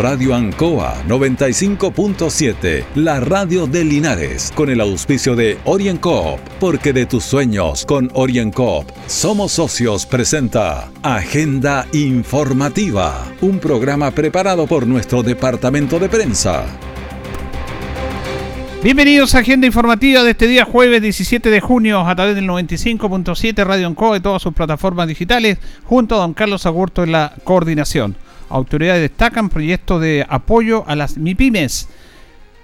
Radio Ancoa 95.7, la radio de Linares, con el auspicio de OrienCoop, porque de tus sueños con OrienCoop somos socios presenta Agenda Informativa, un programa preparado por nuestro departamento de prensa. Bienvenidos a Agenda Informativa de este día jueves 17 de junio a través del 95.7 Radio Ancoa y todas sus plataformas digitales junto a don Carlos Agurto en la coordinación. Autoridades destacan proyectos de apoyo a las MIPIMES.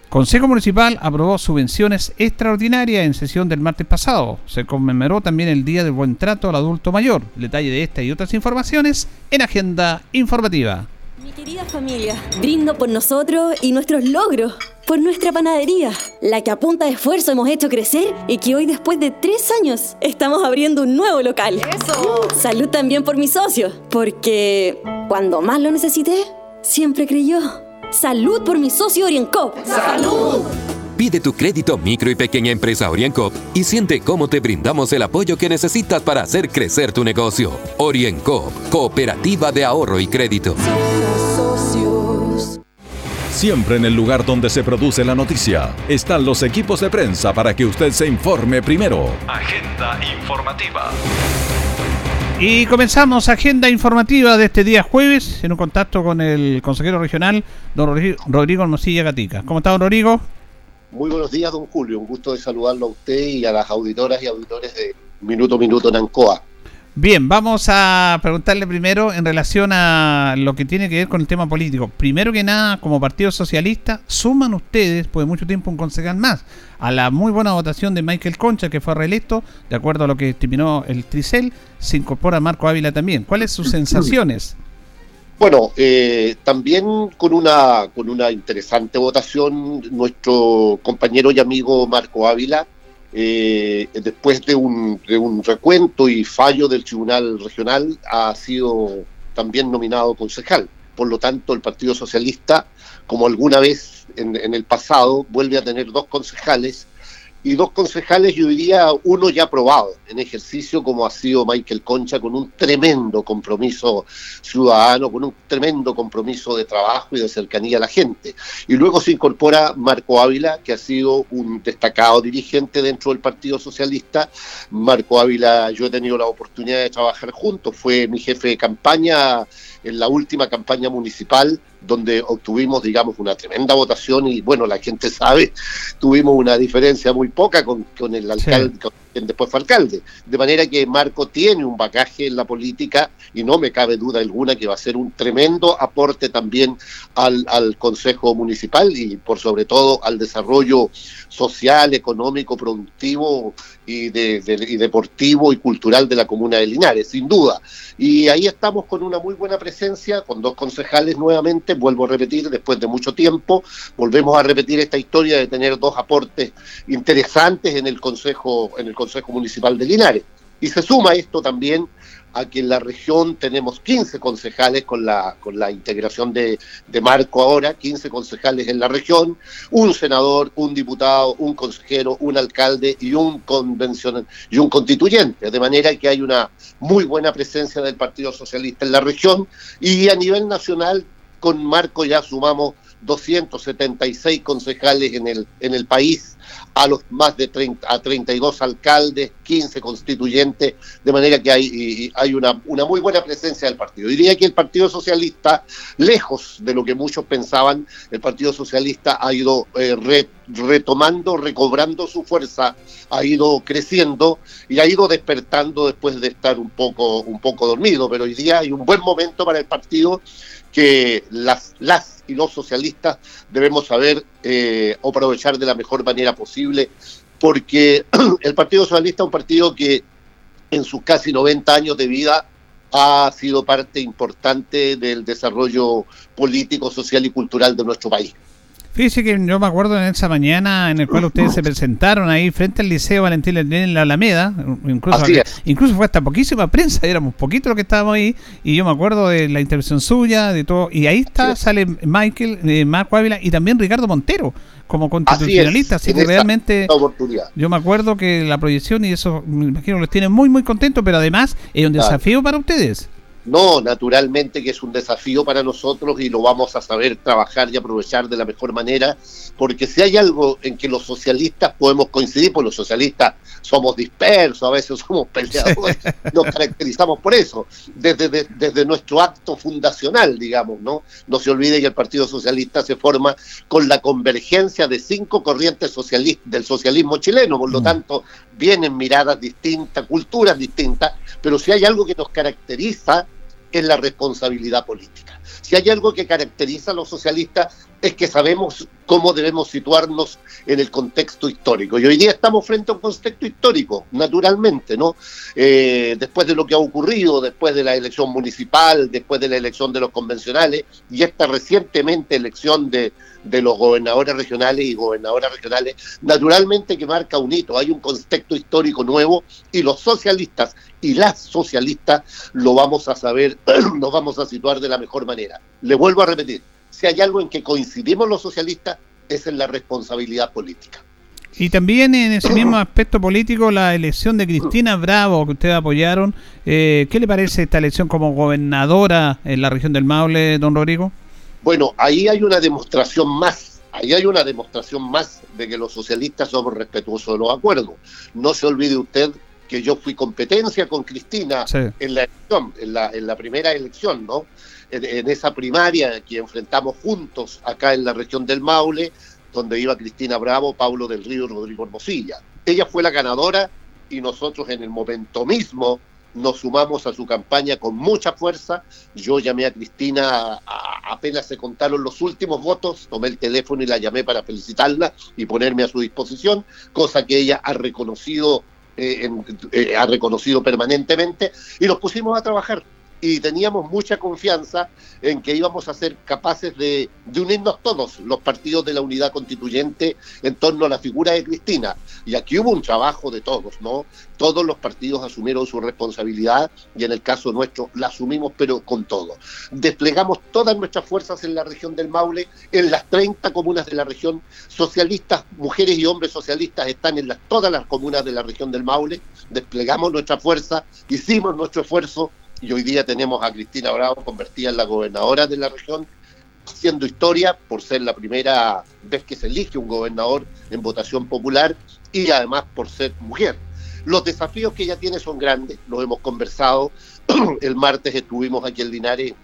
Consejo Municipal aprobó subvenciones extraordinarias en sesión del martes pasado. Se conmemoró también el Día del Buen Trato al Adulto Mayor. Detalle de esta y otras informaciones en Agenda Informativa. Mi querida familia, brindo por nosotros y nuestros logros, por nuestra panadería, la que a punta de esfuerzo hemos hecho crecer y que hoy después de tres años estamos abriendo un nuevo local. ¡Eso! Salud también por mis socios, porque cuando más lo necesité, siempre creyó. Salud por mi socio Oriencop. ¡Salud! Pide tu crédito micro y pequeña empresa Oriencop y siente cómo te brindamos el apoyo que necesitas para hacer crecer tu negocio. Oriencop, Cooperativa de Ahorro y Crédito. Siempre en el lugar donde se produce la noticia están los equipos de prensa para que usted se informe primero. Agenda informativa. Y comenzamos agenda informativa de este día jueves en un contacto con el consejero regional, don Rodrigo Hermosilla Gatica. ¿Cómo está, don Rodrigo? Muy buenos días, don Julio. Un gusto de saludarlo a usted y a las auditoras y auditores de Minuto Minuto en Ancoa. Bien, vamos a preguntarle primero en relación a lo que tiene que ver con el tema político. Primero que nada, como Partido Socialista, suman ustedes, pues mucho tiempo, un concejal más a la muy buena votación de Michael Concha, que fue reelecto, de acuerdo a lo que terminó el Tricel, se incorpora Marco Ávila también. ¿Cuáles sus sensaciones? Bueno, eh, también con una, con una interesante votación, nuestro compañero y amigo Marco Ávila eh, después de un, de un recuento y fallo del Tribunal Regional, ha sido también nominado concejal. Por lo tanto, el Partido Socialista, como alguna vez en, en el pasado, vuelve a tener dos concejales y dos concejales, yo diría uno ya aprobado en ejercicio, como ha sido Michael Concha, con un tremendo compromiso ciudadano, con un tremendo compromiso de trabajo y de cercanía a la gente. Y luego se incorpora Marco Ávila, que ha sido un destacado dirigente dentro del Partido Socialista. Marco Ávila, yo he tenido la oportunidad de trabajar juntos, fue mi jefe de campaña en la última campaña municipal donde obtuvimos, digamos, una tremenda votación y, bueno, la gente sabe, tuvimos una diferencia muy poca con, con el alcalde, después fue alcalde. De manera que Marco tiene un bagaje en la política y no me cabe duda alguna que va a ser un tremendo aporte también al, al Consejo Municipal y por sobre todo al desarrollo social, económico, productivo y, de, y deportivo y cultural de la comuna de Linares, sin duda. Y ahí estamos con una muy buena presencia, con dos concejales nuevamente, vuelvo a repetir, después de mucho tiempo, volvemos a repetir esta historia de tener dos aportes interesantes en el Consejo, en el Consejo Municipal de Linares. Y se suma esto también a que en la región tenemos 15 concejales con la, con la integración de, de Marco ahora, 15 concejales en la región, un senador, un diputado, un consejero, un alcalde y un convencional y un constituyente, de manera que hay una muy buena presencia del Partido Socialista en la región y a nivel nacional con Marco ya sumamos 276 concejales en el, en el país, a los más de 30, a 32 alcaldes, 15 constituyentes, de manera que hay, hay una, una muy buena presencia del partido. Diría que el Partido Socialista, lejos de lo que muchos pensaban, el Partido Socialista ha ido eh, re, retomando, recobrando su fuerza, ha ido creciendo y ha ido despertando después de estar un poco, un poco dormido, pero hoy día hay un buen momento para el partido que las, las y los socialistas debemos saber eh, aprovechar de la mejor manera posible, porque el Partido Socialista es un partido que en sus casi 90 años de vida ha sido parte importante del desarrollo político, social y cultural de nuestro país. Fíjese que yo me acuerdo en esa mañana en el cual ustedes se presentaron ahí frente al Liceo Valentín Lerner en la Alameda, incluso, incluso fue hasta poquísima prensa, éramos poquitos los que estábamos ahí, y yo me acuerdo de la intervención suya, de todo, y ahí está, sale Michael, eh, Marco Ávila y también Ricardo Montero como constitucionalista, así, así que realmente yo me acuerdo que la proyección y eso me imagino los tiene muy muy contentos, pero además es un desafío para ustedes. No, naturalmente que es un desafío para nosotros y lo vamos a saber trabajar y aprovechar de la mejor manera, porque si hay algo en que los socialistas podemos coincidir, pues los socialistas somos dispersos, a veces somos peleadores, nos caracterizamos por eso, desde, desde nuestro acto fundacional, digamos, ¿no? No se olvide que el Partido Socialista se forma con la convergencia de cinco corrientes socialistas del socialismo chileno, por lo mm. tanto, vienen miradas distintas, culturas distintas, pero si hay algo que nos caracteriza, es la responsabilidad política. Si hay algo que caracteriza a los socialistas es que sabemos cómo debemos situarnos en el contexto histórico. Y hoy día estamos frente a un contexto histórico, naturalmente, ¿no? Eh, después de lo que ha ocurrido, después de la elección municipal, después de la elección de los convencionales y esta recientemente elección de, de los gobernadores regionales y gobernadoras regionales, naturalmente que marca un hito, hay un contexto histórico nuevo y los socialistas y las socialistas lo vamos a saber, nos vamos a situar de la mejor manera. Le vuelvo a repetir, si hay algo en que coincidimos los socialistas, es en la responsabilidad política. Y también en ese mismo aspecto político, la elección de Cristina Bravo, que ustedes apoyaron, eh, ¿qué le parece esta elección como gobernadora en la región del Maule, don Rodrigo? Bueno, ahí hay una demostración más, ahí hay una demostración más de que los socialistas somos respetuosos de los acuerdos. No se olvide usted que yo fui competencia con Cristina en la elección, en la, en la primera elección, ¿no? En, esa primaria que enfrentamos juntos acá en la región del Maule, donde iba Cristina Bravo, Pablo del Río y Rodrigo Hermosilla. Ella fue la ganadora y nosotros en el momento mismo nos sumamos a su campaña con mucha fuerza. Yo llamé a Cristina apenas se contaron los últimos votos, tomé el teléfono y la llamé para felicitarla y ponerme a su disposición, cosa que ella ha reconocido eh, eh, ha reconocido permanentemente, y nos pusimos a trabajar y teníamos mucha confianza en que íbamos a ser capaces de, unirnos todos los partidos de la unidad constituyente en torno a la figura de Cristina. Y aquí hubo un trabajo de todos, ¿no? Todos los partidos asumieron su responsabilidad y en el caso nuestro la asumimos, pero con todo. Desplegamos todas nuestras fuerzas en la región del Maule, en las 30 comunas de la región. Socialistas, mujeres y hombres socialistas están en todas las comunas de la región del Maule. Desplegamos nuestra fuerza, hicimos nuestro esfuerzo y hoy día tenemos a Cristina Bravo convertida en la gobernadora de la región, haciendo historia por ser la primera vez que se elige un gobernador en votación popular y además por ser mujer. Los desafíos que ella tiene son grandes, lo hemos conversado. El martes estuvimos aquí en Linares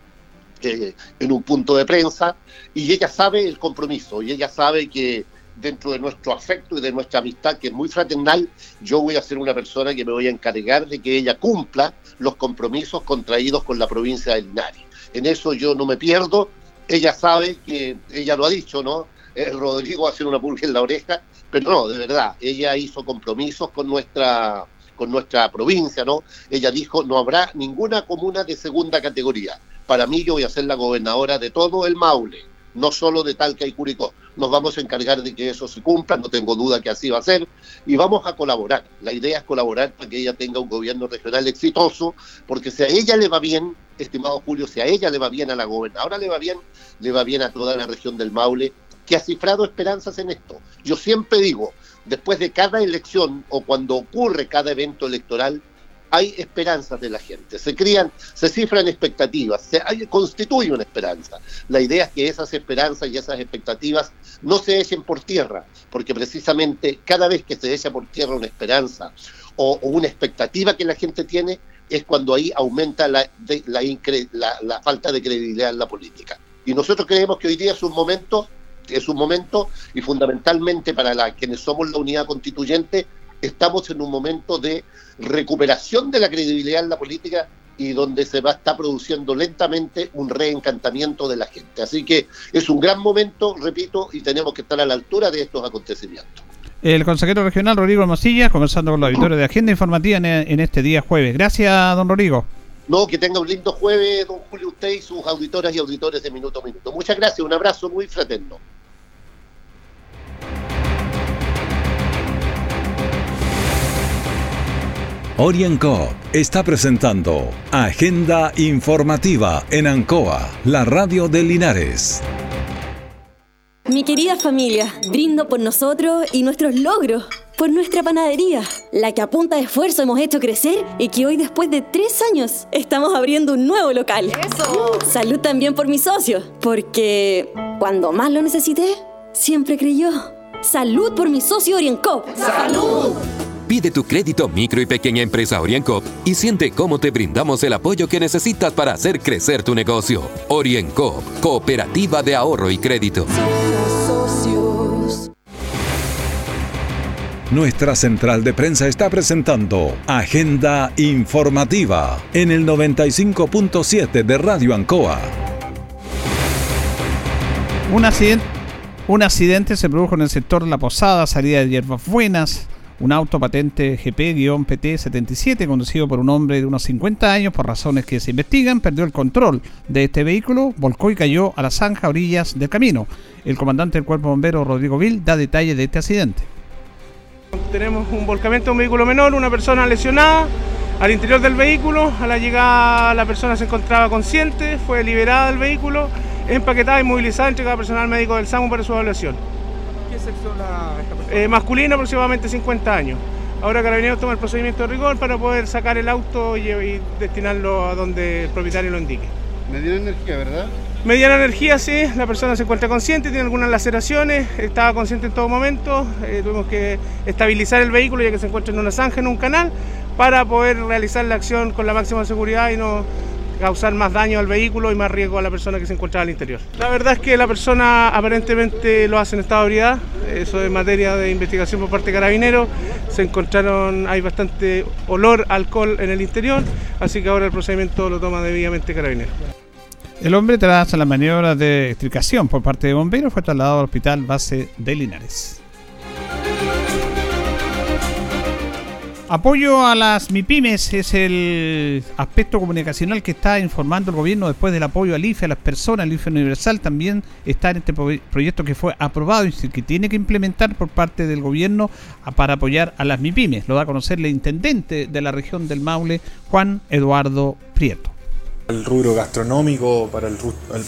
eh, en un punto de prensa y ella sabe el compromiso y ella sabe que dentro de nuestro afecto y de nuestra amistad, que es muy fraternal, yo voy a ser una persona que me voy a encargar de que ella cumpla los compromisos contraídos con la provincia de Linares. En eso yo no me pierdo. Ella sabe que, ella lo ha dicho, ¿no? Eh, Rodrigo hacer una pulga en la oreja, pero no, de verdad, ella hizo compromisos con nuestra con nuestra provincia, ¿no? Ella dijo, no habrá ninguna comuna de segunda categoría. Para mí yo voy a ser la gobernadora de todo el Maule no solo de Talca y Curicó. Nos vamos a encargar de que eso se cumpla, no tengo duda que así va a ser, y vamos a colaborar. La idea es colaborar para que ella tenga un gobierno regional exitoso, porque si a ella le va bien, estimado Julio, si a ella le va bien a la gobernadora, le va bien, le va bien a toda la región del Maule, que ha cifrado esperanzas en esto. Yo siempre digo, después de cada elección o cuando ocurre cada evento electoral, hay esperanzas de la gente, se crían, se cifran expectativas, se constituye una esperanza. La idea es que esas esperanzas y esas expectativas no se echen por tierra, porque precisamente cada vez que se echa por tierra una esperanza o, una expectativa que la gente tiene, es cuando ahí aumenta la, la, falta de credibilidad en la política. Y nosotros creemos que hoy día es un momento es un momento y fundamentalmente para la, quienes somos la unidad constituyente estamos en un momento de recuperación de la credibilidad en la política y donde se va a estar produciendo lentamente un reencantamiento de la gente. Así que es un gran momento, repito, y tenemos que estar a la altura de estos acontecimientos. El consejero regional Rodrigo Hermosilla, conversando con la auditores de Agenda Informativa en, este día jueves. Gracias, don Rodrigo. No, que tenga un lindo jueves, don Julio, usted y sus auditoras y auditores de Minuto a Minuto. Muchas gracias, un abrazo muy fraterno. Orienco está presentando Agenda Informativa en Ancoa, la radio de Linares. Mi querida familia, brindo por nosotros y nuestros logros por nuestra panadería, la que a punta de esfuerzo hemos hecho crecer y que hoy después de tres años estamos abriendo un nuevo local. ¡Eso! Salud también por mi socio, porque cuando más lo necesité, siempre creyó. Salud por mi socio Orienco. ¡Salud! Pide tu crédito micro y pequeña empresa OrienCop y siente cómo te brindamos el apoyo que necesitas para hacer crecer tu negocio. OrienCop, Cooperativa de Ahorro y Crédito. Nuestra central de prensa está presentando Agenda Informativa en el 95.7 de Radio Ancoa. Un accidente, un accidente se produjo en el sector La Posada, salida de Hierbas Buenas. Un auto patente GP-PT77 conducido por un hombre de unos 50 años por razones que se investigan perdió el control de este vehículo, volcó y cayó a la zanja a orillas del camino. El comandante del cuerpo bombero Rodrigo Vil da detalles de este accidente. Tenemos un volcamiento de un vehículo menor, una persona lesionada al interior del vehículo. A la llegada la persona se encontraba consciente, fue liberada del vehículo, empaquetada y movilizada, entregada personal médico del SAMU para su evaluación. ¿Qué sexo la esta persona? Eh, masculino aproximadamente 50 años. Ahora Carabineros toma el procedimiento de rigor para poder sacar el auto y, y destinarlo a donde el propietario lo indique. Mediana energía, ¿verdad? Mediana energía, sí, la persona se encuentra consciente, tiene algunas laceraciones, estaba consciente en todo momento, eh, tuvimos que estabilizar el vehículo ya que se encuentra en una zanja, en un canal, para poder realizar la acción con la máxima seguridad y no causar más daño al vehículo y más riesgo a la persona que se encontraba al interior. La verdad es que la persona aparentemente lo hace en estado de ebriedad, eso es materia de investigación por parte de carabineros, se encontraron, hay bastante olor alcohol en el interior, así que ahora el procedimiento lo toma debidamente carabineros. El hombre, tras las maniobras de extricación por parte de bomberos, fue trasladado al hospital base de Linares. Apoyo a las MIPIMES es el aspecto comunicacional que está informando el gobierno después del apoyo al IFE, a las personas, el IFE Universal también está en este pro- proyecto que fue aprobado y que tiene que implementar por parte del gobierno para apoyar a las MIPIMES. Lo da a conocer el intendente de la región del Maule, Juan Eduardo Prieto. El rubro gastronómico, para, el,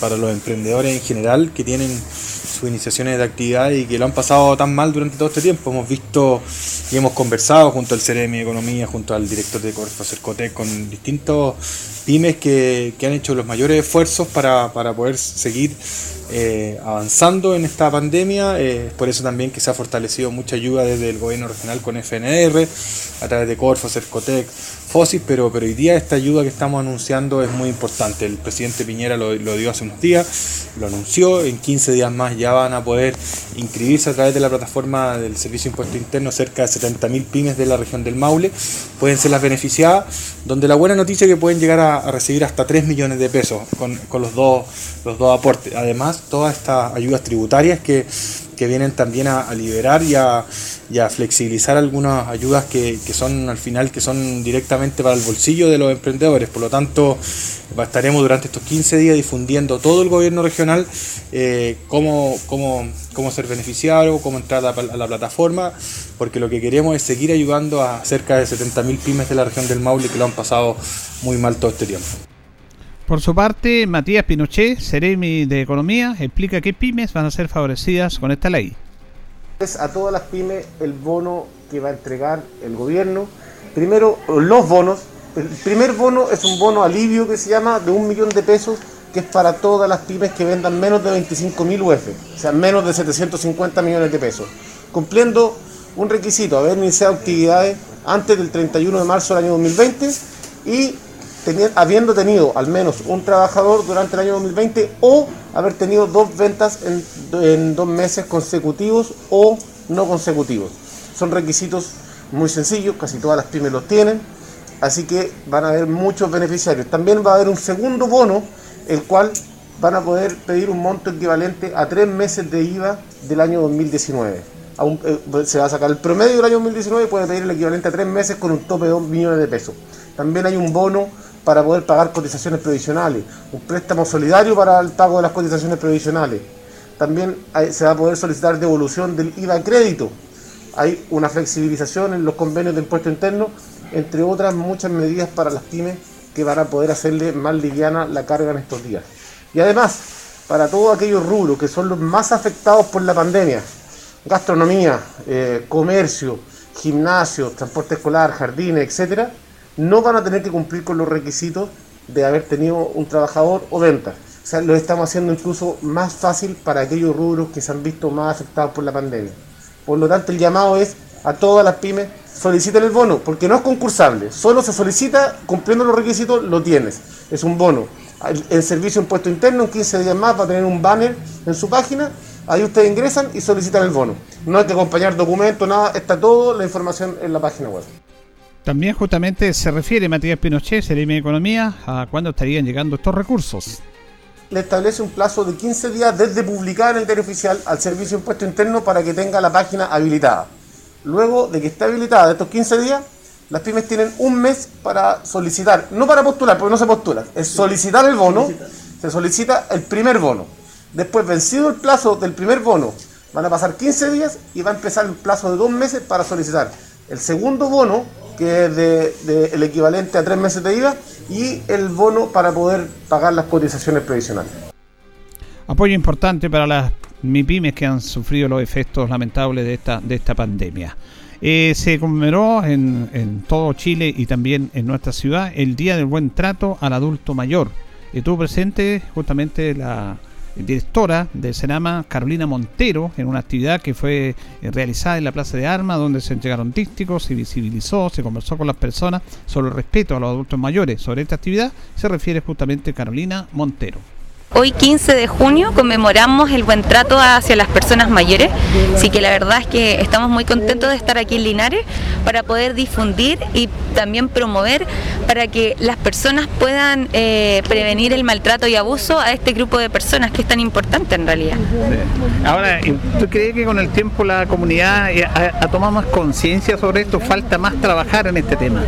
para los emprendedores en general que tienen sus iniciaciones de actividad y que lo han pasado tan mal durante todo este tiempo. Hemos visto y hemos conversado junto al CRM de Economía, junto al director de Corfo Cercotec, con distintos pymes que, que han hecho los mayores esfuerzos para, para poder seguir eh, avanzando en esta pandemia. Eh, por eso también que se ha fortalecido mucha ayuda desde el gobierno regional con FNR, a través de Corfo, Cercotec, FOSIS, pero, pero hoy día esta ayuda que estamos anunciando es muy importante. El presidente Piñera lo, dio hace unos días, lo anunció, en 15 días más ya van a poder inscribirse a través de la plataforma del Servicio de Impuesto Interno cerca de 70.000 pymes de la región del Maule, pueden ser las beneficiadas, donde la buena noticia es que pueden llegar a, a recibir hasta 3 millones de pesos con, con los, dos, los dos aportes. Además, todas estas ayudas tributarias que, que vienen también a, liberar y a, flexibilizar algunas ayudas que, son al final que son directamente para el bolsillo de los emprendedores. Por lo tanto, estaremos durante estos 15 días difundiendo todo el gobierno regional eh, cómo, cómo, cómo ser beneficiario, cómo entrar a la, a la plataforma, porque lo que queremos es seguir ayudando a cerca de 70.000 pymes de la región del Maule que lo han pasado muy mal todo este tiempo. Por su parte, Matías Pinochet, Ceremi de Economía, explica qué pymes van a ser favorecidas con esta ley. es a todas las pymes el bono que va a entregar el gobierno. Primero, los bonos. El primer bono es un bono alivio que se llama de un millón de pesos, que es para todas las pymes que vendan menos de 25 mil UF, o sea, menos de 750 millones de pesos, cumpliendo un requisito, haber iniciado actividades antes del 31 de marzo del año 2020 y habiendo tenido al menos un trabajador durante el año 2020 o haber tenido dos ventas en, dos meses consecutivos o no consecutivos. Son requisitos muy sencillos, casi todas las pymes los tienen, así que van a haber muchos beneficiarios. También va a haber un segundo bono, el cual van a poder pedir un monto equivalente a tres meses de IVA del año 2019. Aún, eh, se va a sacar el promedio del año 2019 y puede pedir el equivalente a tres meses con un tope de 2 millones de pesos. También hay un bono para poder pagar cotizaciones previsionales, un préstamo solidario para el pago de las cotizaciones previsionales. También hay- se va a poder solicitar devolución del IVA crédito. Hay una flexibilización en los convenios de impuesto interno, entre otras muchas medidas para las pymes que van a poder hacerle más liviana la carga en estos días. Y además, para todos aquellos rubros que son los más afectados por la pandemia, gastronomía, eh, comercio, gimnasios, transporte escolar, jardines, etcétera, no van a tener que cumplir con los requisitos de haber tenido un trabajador o venta. O sea, lo estamos haciendo incluso más fácil para aquellos rubros que se han visto más afectados por la pandemia. Por lo tanto, el llamado es a todas las pymes, soliciten el bono, porque no es concursable, solo se solicita, cumpliendo los requisitos, lo tienes. Es un bono. El, servicio de impuesto interno en 15 días más va a tener un banner en su página, ahí ustedes ingresan y solicitan el bono. No hay que acompañar documentos, nada, está toda la información en la página web. También justamente se refiere Matías Pinochet, CRM de Economía, a cuándo estarían llegando estos recursos. Le establece un plazo de 15 días desde publicar en el diario oficial al Servicio de Impuesto Interno para que tenga la página habilitada. Luego de que esté habilitada de estos 15 días, las pymes tienen un mes para solicitar, no para postular, porque no se postula, es solicitar el bono, se solicita el primer bono. Después, vencido el plazo del primer bono, van a pasar 15 días y va a empezar el plazo de dos meses para solicitar el segundo bono, que es el equivalente a tres meses de IVA, y el bono para poder pagar las cotizaciones previsionales. Apoyo importante para las MIPIMES que han sufrido los efectos lamentables de esta, de esta pandemia. Eh, se conmemoró en, en, todo Chile y también en nuestra ciudad el Día del Buen Trato al Adulto Mayor. Estuvo presente justamente la directora del Senama, Carolina Montero, en una actividad que fue eh, realizada en la Plaza de Armas, donde se entregaron dísticos, se visibilizó, se conversó con las personas sobre el respeto a los adultos mayores. Sobre esta actividad se refiere justamente Carolina Montero. Hoy 15 de junio conmemoramos el buen trato hacia las personas mayores, así que la verdad es que estamos muy contentos de estar aquí en Linares para poder difundir y también promover para que las personas puedan eh, prevenir el maltrato y abuso a este grupo de personas que es tan importante en realidad. Ahora, ¿tú crees que con el tiempo la comunidad eh, ha, ha tomado más conciencia sobre esto? ¿Falta más trabajar en este tema?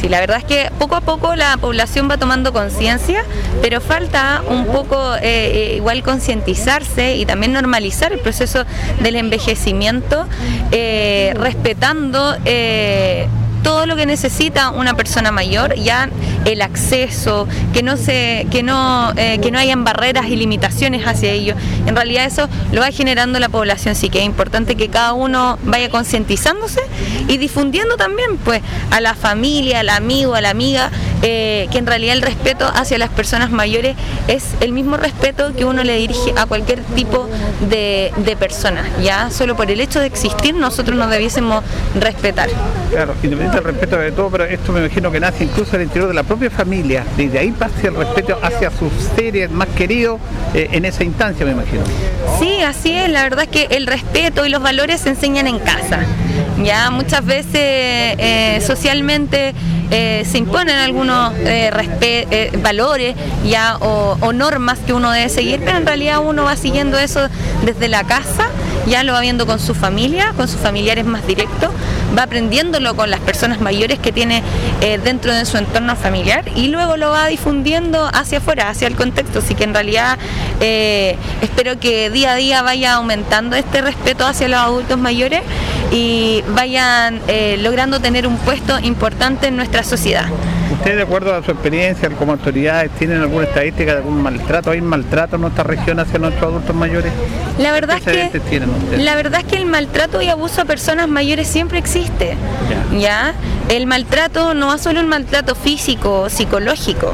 Sí, la verdad es que poco a poco la población va tomando conciencia, pero falta un poco eh, igual concientizarse y también normalizar el proceso del envejecimiento, eh, respetando eh, todo lo que necesita una persona mayor, ya el acceso, que no se, que no, eh, que no hayan barreras y limitaciones hacia ello. En realidad eso lo va generando la población, sí que es importante que cada uno vaya concientizándose y difundiendo también pues a la familia, al amigo, a la amiga, eh, que en realidad el respeto hacia las personas mayores es el mismo respeto que uno le dirige a cualquier tipo de, de persona. Ya solo por el hecho de existir nosotros nos debiésemos respetar. Claro, independientemente del respeto de todo, pero esto me imagino que nace incluso al interior de la propia familia. Desde ahí pasa el respeto hacia sus seres más queridos eh, en esa instancia, me imagino. Sí, así es. La verdad es que el respeto y los valores se enseñan en casa. Ya muchas veces eh, socialmente eh, se imponen algunos eh, eh, valores ya o, o, normas que uno debe seguir, pero en realidad uno va siguiendo eso desde la casa, ya lo va viendo con su familia, con sus familiares más directos, va aprendiéndolo con las personas mayores que tiene dentro de su entorno familiar y luego lo va difundiendo hacia afuera, hacia el contexto. Así que en realidad espero que día a día vaya aumentando este respeto hacia los adultos mayores y vayan logrando tener un puesto importante en nuestra sociedad. ¿Usted, de acuerdo a su experiencia como autoridades, tienen alguna estadística de algún maltrato? ¿Hay maltrato en nuestra región hacia nuestros adultos mayores? La verdad, es que, la verdad es que el maltrato y abuso a personas mayores siempre existe. Ya. ¿ya? El maltrato no es solo un maltrato físico psicológico.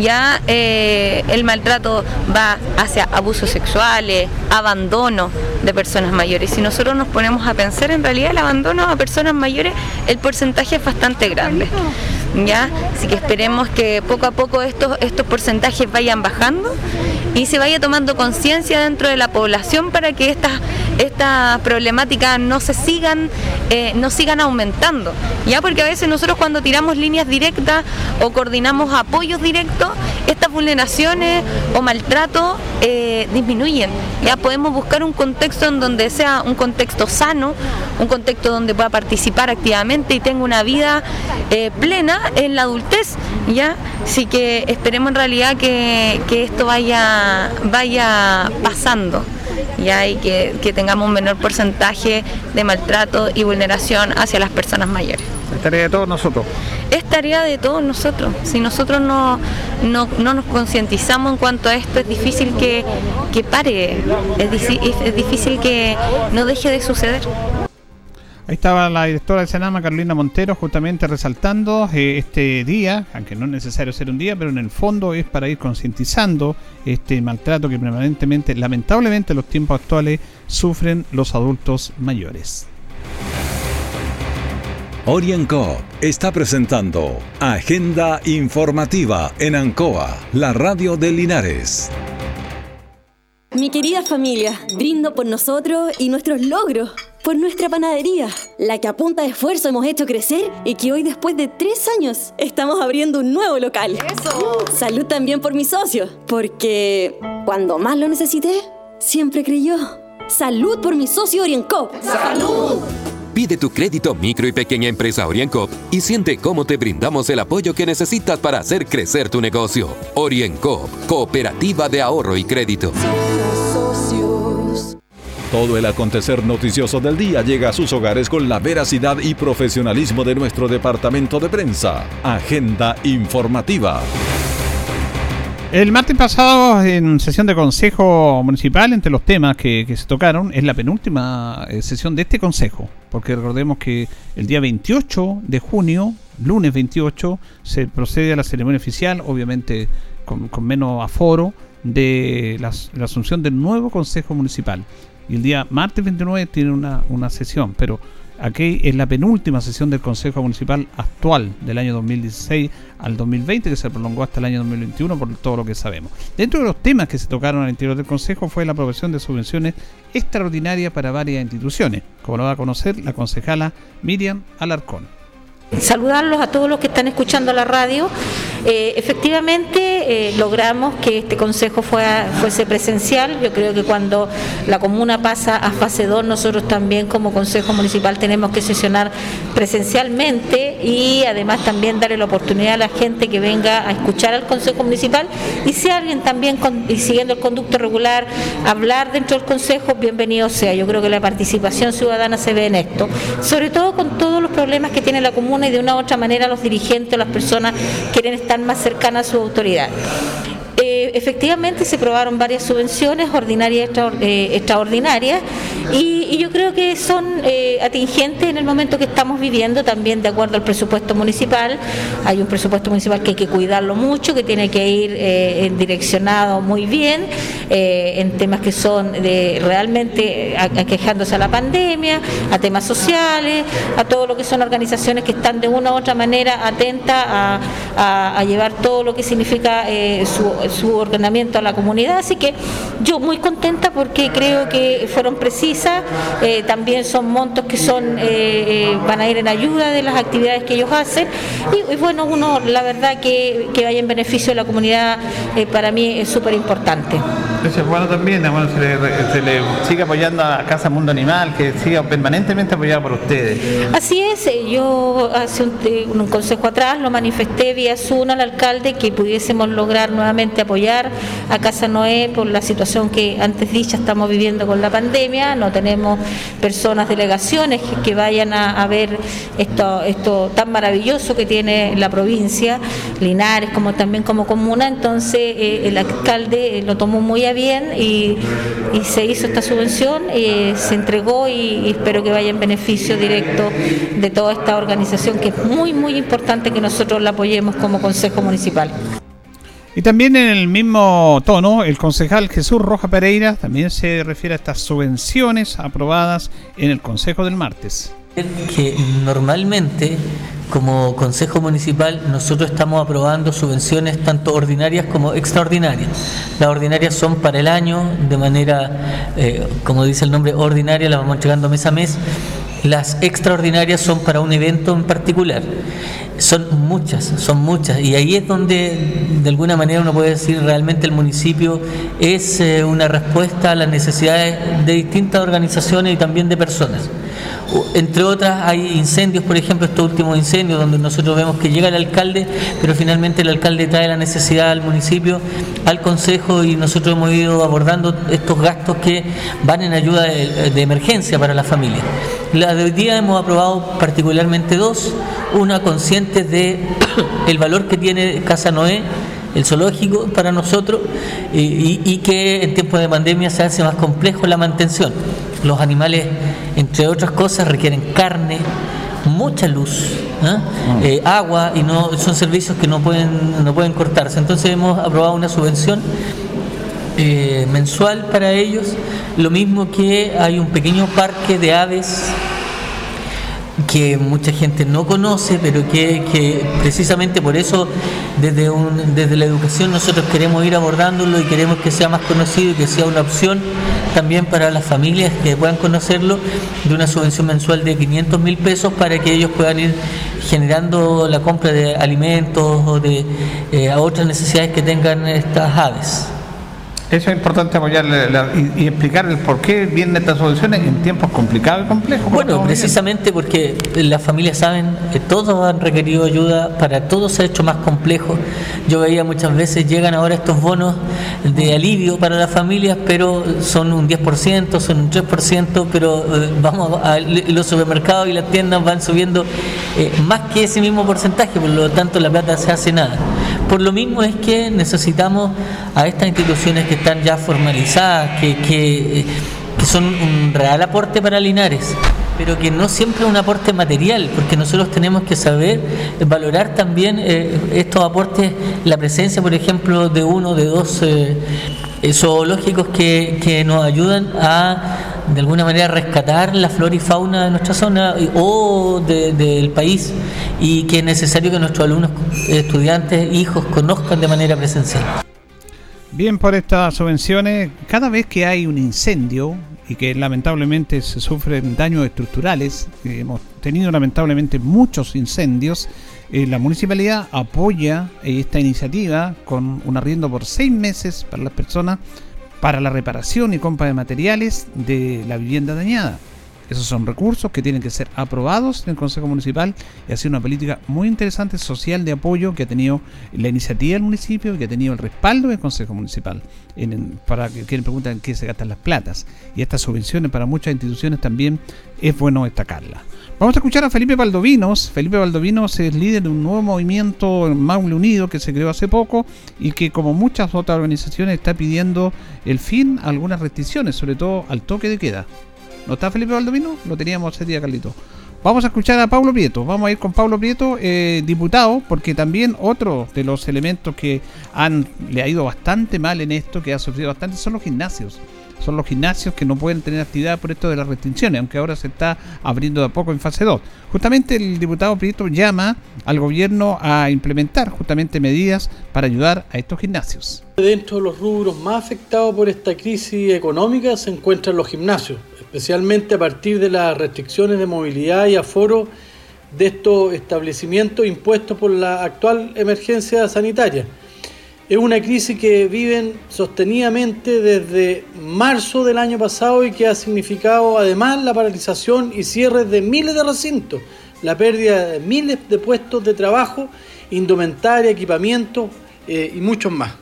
Ya eh, el maltrato va hacia abusos sexuales, abandono de personas mayores. Si nosotros nos ponemos a pensar, en realidad el abandono a personas mayores, el porcentaje es bastante grande. ¿Ya? Así que esperemos que poco a poco estos, estos porcentajes vayan bajando y se vaya tomando conciencia dentro de la población para que estas estas problemáticas no se sigan eh, no sigan aumentando ya porque a veces nosotros cuando tiramos líneas directas o coordinamos apoyos directos estas vulneraciones o maltrato eh, disminuyen ya podemos buscar un contexto en donde sea un contexto sano un contexto donde pueda participar activamente y tenga una vida eh, plena en la adultez ya así que esperemos en realidad que, que esto vaya vaya pasando ya y que, que, tengamos un menor porcentaje de maltrato y vulneración hacia las personas mayores. Es tarea de todos nosotros. Es tarea de todos nosotros. Si nosotros no, no, no nos concientizamos en cuanto a esto, es difícil que, que pare, es, es, difícil que no deje de suceder. Ahí estaba la directora del Senama, Carolina Montero, justamente resaltando eh, este día, aunque no es necesario ser un día, pero en el fondo es para ir concientizando este maltrato que permanentemente, lamentablemente, en los tiempos actuales sufren los adultos mayores. Orienco está presentando Agenda Informativa en Ancoa, la radio de Linares. Mi querida familia, brindo por nosotros y nuestros logros, por nuestra panadería, la que a punta de esfuerzo hemos hecho crecer y que hoy después de tres años estamos abriendo un nuevo local. ¡Eso! Salud también por mi socio, porque cuando más lo necesité, siempre creyó. Salud por mi socio Oriencop. ¡Salud! Pide tu crédito micro y pequeña empresa Orienco y siente cómo te brindamos el apoyo que necesitas para hacer crecer tu negocio. Orienco, Cooperativa de Ahorro y Crédito. Todo el acontecer noticioso del día llega a sus hogares con la veracidad y profesionalismo de nuestro departamento de prensa. Agenda informativa. El martes pasado, en sesión de Consejo Municipal, entre los temas que, se tocaron, es la penúltima eh, sesión de este Consejo, porque recordemos que el día 28 de junio, lunes 28, se procede a la ceremonia oficial, obviamente con, menos aforo, de la, asunción del nuevo Consejo Municipal. Y el día martes 29 tiene una, una sesión, pero Aquí es la penúltima sesión del Consejo Municipal actual del año 2016 al 2020, que se prolongó hasta el año 2021 por todo lo que sabemos. Dentro de los temas que se tocaron al interior del Consejo fue la aprobación de subvenciones extraordinarias para varias instituciones, como lo va a conocer la concejala Miriam Alarcón saludarlos a todos los que están escuchando la radio. Eh, efectivamente, eh, logramos que este consejo fuese presencial. Yo creo que cuando la comuna pasa a fase 2, nosotros también como consejo municipal tenemos que sesionar presencialmente y además también darle la oportunidad a la gente que venga a escuchar al consejo municipal y si alguien también siguiendo el conducto regular hablar dentro del consejo, bienvenido sea. Yo creo que la participación ciudadana se ve en esto, sobre todo con todos los problemas que tiene la comuna y de una u otra manera los dirigentes o las personas quieren estar más cercanas a su autoridad. Eh, efectivamente se aprobaron varias subvenciones ordinarias eh, extraordinarias y, yo creo que son eh, atingentes en el momento que estamos viviendo también de acuerdo al presupuesto municipal. Hay un presupuesto municipal que hay que cuidarlo mucho, que tiene que ir direccionado muy bien en temas que son de realmente aquejándose a la pandemia, a temas sociales, a todo lo que son organizaciones que están de una u otra manera atentas a, llevar todo lo que significa su ordenamiento a la comunidad, así que yo muy contenta porque creo que fueron precisas, eh, también son montos que son eh, eh, van a ir en ayuda de las actividades que ellos hacen y, bueno, uno la verdad que, que, vaya en beneficio de la comunidad para mí es súper importante. Eso es bueno también, bueno, se, le, sigue apoyando a Casa Mundo Animal, que siga permanentemente apoyada por ustedes. Así es, yo hace un, un consejo atrás lo manifesté vía Zoom al alcalde que pudiésemos lograr nuevamente apoyar a Casa Noé por la situación que antes dicha estamos viviendo con la pandemia, no tenemos personas, delegaciones que, vayan a, ver esto, esto tan maravilloso que tiene la provincia, Linares como también como comuna, entonces eh, el alcalde eh, lo tomó muy a bien y, se hizo esta subvención, eh, se entregó y, espero que vaya en beneficio directo de toda esta organización que es muy muy importante que nosotros la apoyemos como Consejo Municipal. Y también en el mismo tono, el concejal Jesús Roja Pereira también se refiere a estas subvenciones aprobadas en el Consejo del martes. Que normalmente como Consejo Municipal nosotros estamos aprobando subvenciones tanto ordinarias como extraordinarias. Las ordinarias son para el año, de manera, eh, como dice el nombre, ordinaria, las vamos entregando mes a mes. Las extraordinarias son para un evento en particular. Son muchas, son muchas. Y ahí es donde, de alguna manera, uno puede decir realmente el municipio es eh, una respuesta a las necesidades de distintas organizaciones y también de personas. Entre otras, hay incendios, por ejemplo, estos últimos incendios, donde nosotros vemos que llega el alcalde, pero finalmente el alcalde trae la necesidad al municipio, al consejo, y nosotros hemos ido abordando estos gastos que van en ayuda de, emergencia para la familia. La de hoy día hemos aprobado particularmente dos, una consciente de el valor que tiene Casa Noé, el zoológico para nosotros y, y, que en tiempos de pandemia se hace más complejo la mantención. Los animales entre otras cosas, requieren carne, mucha luz, ¿ah? Mm. eh, agua y no son servicios que no pueden no pueden cortarse. Entonces hemos aprobado una subvención eh, mensual para ellos, lo mismo que hay un pequeño parque de aves que mucha gente no conoce, pero que, precisamente por eso desde, un, desde la educación nosotros queremos ir abordándolo y queremos que sea más conocido y que sea una opción también para las familias que puedan conocerlo de una subvención mensual de 500 mil pesos para que ellos puedan ir generando la compra de alimentos o de eh, a otras necesidades que tengan estas aves. Eso es importante apoyarle la- y, y explicar el por qué vienen estas soluciones en tiempos complicados y complejos. Bueno, precisamente porque las familias saben que todos han requerido ayuda, para todos se ha hecho más complejo. Yo veía muchas veces llegan ahora estos bonos de alivio para las familias, pero son un 10%, son un 3%, pero eh, vamos a los supermercados y las tiendas van subiendo eh, más que ese mismo porcentaje, por lo tanto la plata se hace nada. Por lo mismo es que necesitamos a estas instituciones que están ya formalizadas, que, eh, que son un real aporte para Linares, pero que no siempre un aporte material, porque nosotros tenemos que saber valorar también eh, estos aportes, la presencia, por ejemplo, de uno, de dos eh, zoológicos que, que nos ayudan a de alguna manera rescatar la flora y fauna de nuestra zona o de- del país y que es necesario que nuestros alumnos, estudiantes, hijos conozcan de manera presencial. Bien por estas subvenciones, cada vez que hay un incendio y que lamentablemente se sufren daños estructurales, eh, hemos tenido lamentablemente muchos incendios, eh, la municipalidad apoya eh, esta iniciativa con un arriendo por seis meses para las personas para la reparación y compra de materiales de la vivienda dañada. Esos son recursos que tienen que ser aprobados en el Consejo Municipal y ha sido una política muy interesante social de apoyo que ha tenido la iniciativa del municipio y que ha tenido el respaldo del Consejo Municipal. En- en- para quienes preguntan en qué se gastan las platas. Y estas subvenciones para muchas instituciones también es bueno destacarlas. Vamos a escuchar a Felipe Valdovinos. Felipe Valdovinos es líder de un nuevo movimiento en Maule Unido que se creó hace poco y que como muchas otras organizaciones está pidiendo el fin a algunas restricciones, sobre todo al toque de queda. ¿No está Felipe Valdovino? Lo teníamos ese día, Carlito. Vamos a escuchar a Pablo Prieto. Vamos a ir con Pablo Prieto, eh, diputado, porque también otro de los elementos que le ha ido bastante mal en esto, que ha sufrido bastante, son los gimnasios. Son los gimnasios que no pueden tener actividad por esto de las restricciones, aunque ahora se está abriendo de a poco en fase 2. Justamente el diputado Prieto llama al gobierno a implementar justamente medidas para ayudar a estos gimnasios. Dentro de los rubros más afectados por esta crisis económica se encuentran los gimnasios, especialmente a partir de las restricciones de movilidad y aforo de estos establecimientos impuestos por la actual emergencia sanitaria. Es una crisis que viven sostenidamente desde marzo del año pasado y que ha significado además la paralización y cierre de miles de recintos, la pérdida de miles de puestos de trabajo, indumentaria, equipamiento eh, y muchos más.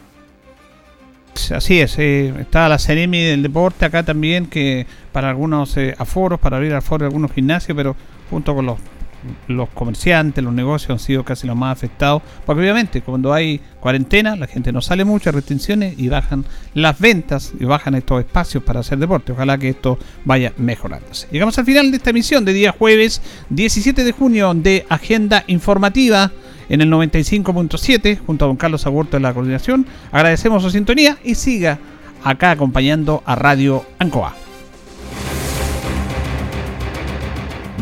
Así es, eh, está la Ceremi del deporte acá también, que para algunos eh, aforos, para abrir aforos de algunos gimnasios, pero junto con los, los comerciantes, los negocios han sido casi los más afectados, porque obviamente cuando hay cuarentena la gente no sale mucho, restricciones y bajan las ventas y bajan estos espacios para hacer deporte. Ojalá que esto vaya mejorándose. Llegamos al final de esta emisión de día jueves 17 de junio de Agenda Informativa en el 95.7 junto a don Carlos Agurto de la coordinación. Agradecemos su sintonía y siga acá acompañando a Radio Ancoa.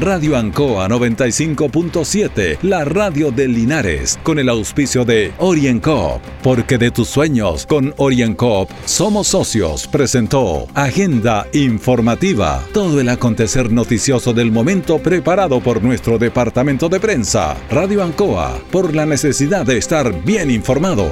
Radio Ancoa 95.7, la radio de Linares, con el auspicio de OrienCoop, porque de tus sueños con OrienCoop somos socios, presentó Agenda Informativa, todo el acontecer noticioso del momento preparado por nuestro departamento de prensa, Radio Ancoa, por la necesidad de estar bien informado.